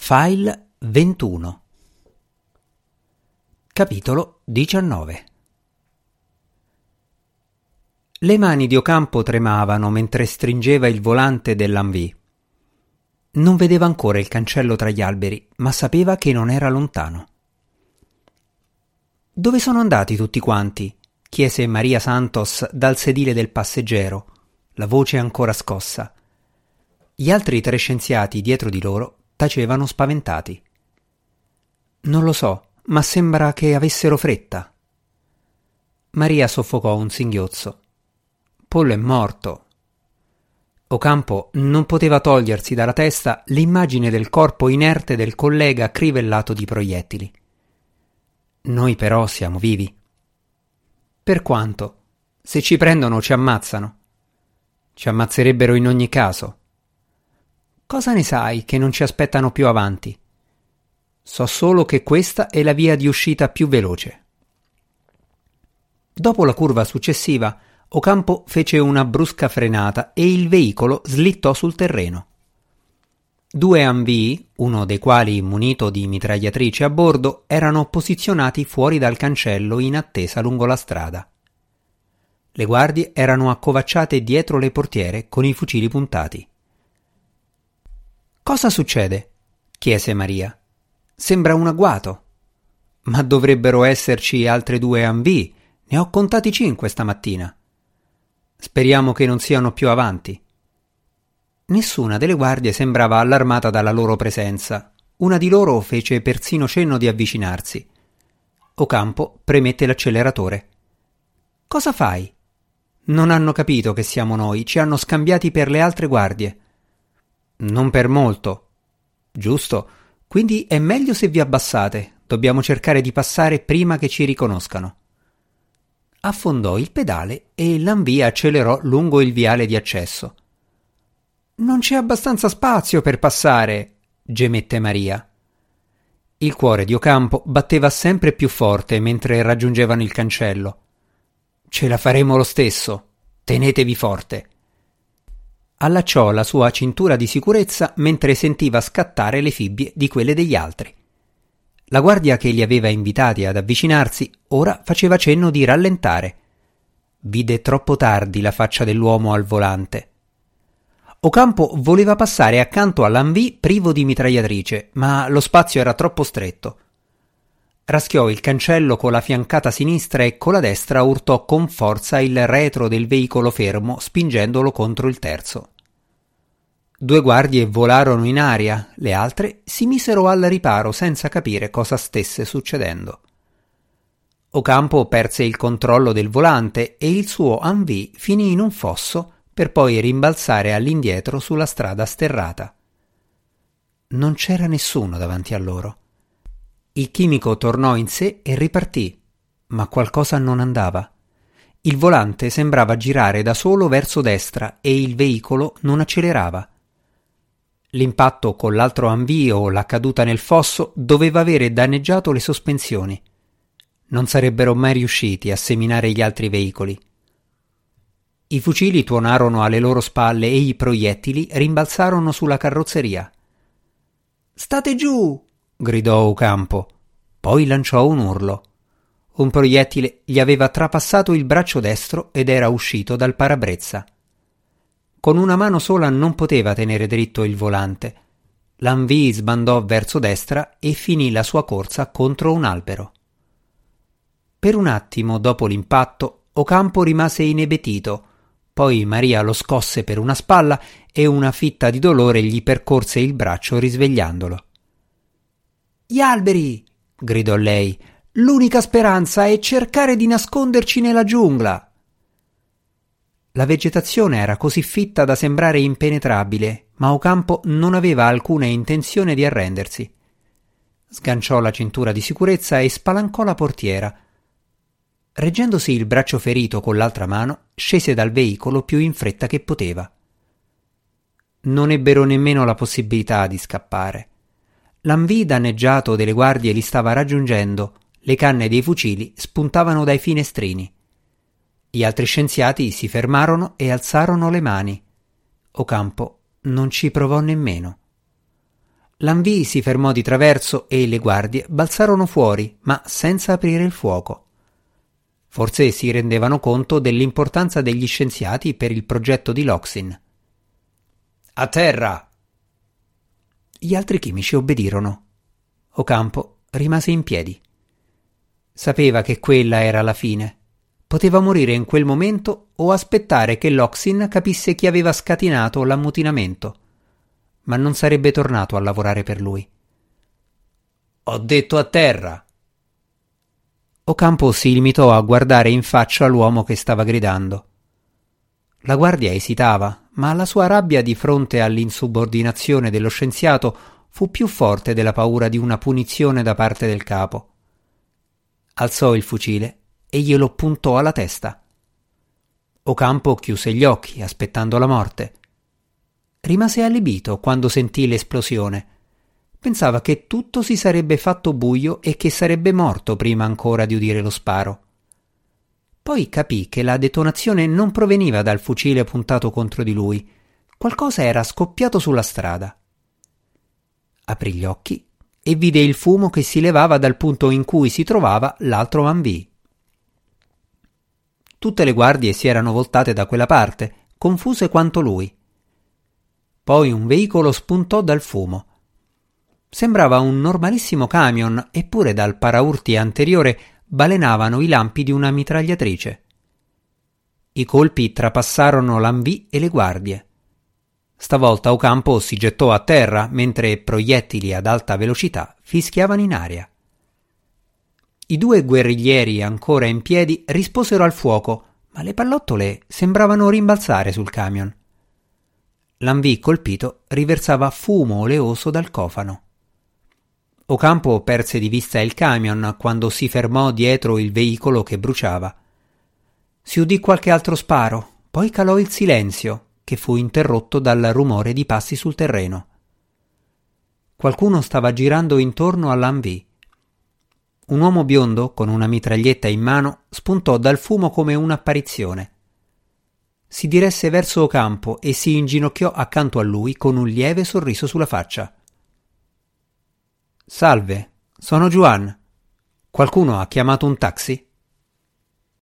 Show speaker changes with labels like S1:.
S1: File 21 Capitolo 19 Le mani di Ocampo tremavano mentre stringeva il volante dell'Anvì. Non vedeva ancora il cancello tra gli alberi, ma sapeva che non era lontano. Dove sono andati tutti quanti? chiese Maria Santos dal sedile del passeggero, la voce ancora scossa. Gli altri tre scienziati dietro di loro tacevano spaventati. Non lo so, ma sembra che avessero fretta. Maria soffocò un singhiozzo. Pollo è morto. Ocampo non poteva togliersi dalla testa l'immagine del corpo inerte del collega crivellato di proiettili. Noi però siamo vivi. Per quanto? Se ci prendono ci ammazzano. Ci ammazzerebbero in ogni caso. Cosa ne sai che non ci aspettano più avanti? So solo che questa è la via di uscita più veloce. Dopo la curva successiva, Ocampo fece una brusca frenata e il veicolo slittò sul terreno. Due Anvii, uno dei quali munito di mitragliatrice a bordo, erano posizionati fuori dal cancello in attesa lungo la strada. Le guardie erano accovacciate dietro le portiere con i fucili puntati. Cosa succede? chiese Maria. Sembra un agguato. Ma dovrebbero esserci altre due Anvì. Ne ho contati cinque stamattina. Speriamo che non siano più avanti. Nessuna delle guardie sembrava allarmata dalla loro presenza. Una di loro fece persino cenno di avvicinarsi. Ocampo premette l'acceleratore. Cosa fai? Non hanno capito che siamo noi, ci hanno scambiati per le altre guardie. Non per molto. Giusto. Quindi è meglio se vi abbassate. Dobbiamo cercare di passare prima che ci riconoscano. Affondò il pedale e l'anvia accelerò lungo il viale di accesso. Non c'è abbastanza spazio per passare, gemette Maria. Il cuore di Ocampo batteva sempre più forte mentre raggiungevano il cancello. Ce la faremo lo stesso. Tenetevi forte allacciò la sua cintura di sicurezza mentre sentiva scattare le fibbie di quelle degli altri. La guardia che li aveva invitati ad avvicinarsi ora faceva cenno di rallentare. Vide troppo tardi la faccia dell'uomo al volante. Ocampo voleva passare accanto all'Anvì privo di mitragliatrice, ma lo spazio era troppo stretto. Raschiò il cancello con la fiancata sinistra e con la destra urtò con forza il retro del veicolo fermo, spingendolo contro il terzo. Due guardie volarono in aria, le altre si misero al riparo senza capire cosa stesse succedendo. Ocampo perse il controllo del volante e il suo Anvì finì in un fosso per poi rimbalzare all'indietro sulla strada sterrata. Non c'era nessuno davanti a loro. Il chimico tornò in sé e ripartì, ma qualcosa non andava. Il volante sembrava girare da solo verso destra e il veicolo non accelerava. L'impatto con l'altro anvio o la caduta nel fosso doveva avere danneggiato le sospensioni. Non sarebbero mai riusciti a seminare gli altri veicoli. I fucili tuonarono alle loro spalle e i proiettili rimbalzarono sulla carrozzeria. State giù! Gridò Ocampo. Poi lanciò un urlo. Un proiettile gli aveva trapassato il braccio destro ed era uscito dal parabrezza. Con una mano sola non poteva tenere dritto il volante. L'Anvì sbandò verso destra e finì la sua corsa contro un albero. Per un attimo dopo l'impatto, Ocampo rimase inebetito, poi Maria lo scosse per una spalla e una fitta di dolore gli percorse il braccio risvegliandolo. Gli alberi! gridò lei. L'unica speranza è cercare di nasconderci nella giungla. La vegetazione era così fitta da sembrare impenetrabile, ma Ocampo non aveva alcuna intenzione di arrendersi. Sganciò la cintura di sicurezza e spalancò la portiera. Reggendosi il braccio ferito con l'altra mano, scese dal veicolo più in fretta che poteva. Non ebbero nemmeno la possibilità di scappare. L'anvì danneggiato delle guardie li stava raggiungendo, le canne dei fucili spuntavano dai finestrini. Gli altri scienziati si fermarono e alzarono le mani. Ocampo non ci provò nemmeno. L'Anvì si fermò di traverso e le guardie balzarono fuori, ma senza aprire il fuoco. Forse si rendevano conto dell'importanza degli scienziati per il progetto di Loxin. A terra! Gli altri chimici obbedirono. Ocampo rimase in piedi. Sapeva che quella era la fine. Poteva morire in quel momento o aspettare che Loxin capisse chi aveva scatenato l'ammutinamento ma non sarebbe tornato a lavorare per lui. Ho detto a terra. Ocampo si limitò a guardare in faccia l'uomo che stava gridando. La guardia esitava, ma la sua rabbia di fronte all'insubordinazione dello scienziato fu più forte della paura di una punizione da parte del capo. Alzò il fucile e glielo puntò alla testa. Ocampo chiuse gli occhi, aspettando la morte. Rimase allibito quando sentì l'esplosione. Pensava che tutto si sarebbe fatto buio e che sarebbe morto prima ancora di udire lo sparo. Poi capì che la detonazione non proveniva dal fucile puntato contro di lui. Qualcosa era scoppiato sulla strada. Aprì gli occhi e vide il fumo che si levava dal punto in cui si trovava l'altro Manvì. Tutte le guardie si erano voltate da quella parte, confuse quanto lui. Poi un veicolo spuntò dal fumo. Sembrava un normalissimo camion, eppure dal paraurti anteriore balenavano i lampi di una mitragliatrice. I colpi trapassarono l'Anvì e le guardie. Stavolta Ocampo si gettò a terra mentre proiettili ad alta velocità fischiavano in aria. I due guerriglieri ancora in piedi risposero al fuoco, ma le pallottole sembravano rimbalzare sul camion. L'Anvì colpito riversava fumo oleoso dal cofano. Ocampo perse di vista il camion quando si fermò dietro il veicolo che bruciava. Si udì qualche altro sparo, poi calò il silenzio, che fu interrotto dal rumore di passi sul terreno. Qualcuno stava girando intorno all'Anvì. Un uomo biondo, con una mitraglietta in mano, spuntò dal fumo come un'apparizione si diresse verso Ocampo e si inginocchiò accanto a lui con un lieve sorriso sulla faccia. Salve, sono Juan. Qualcuno ha chiamato un taxi?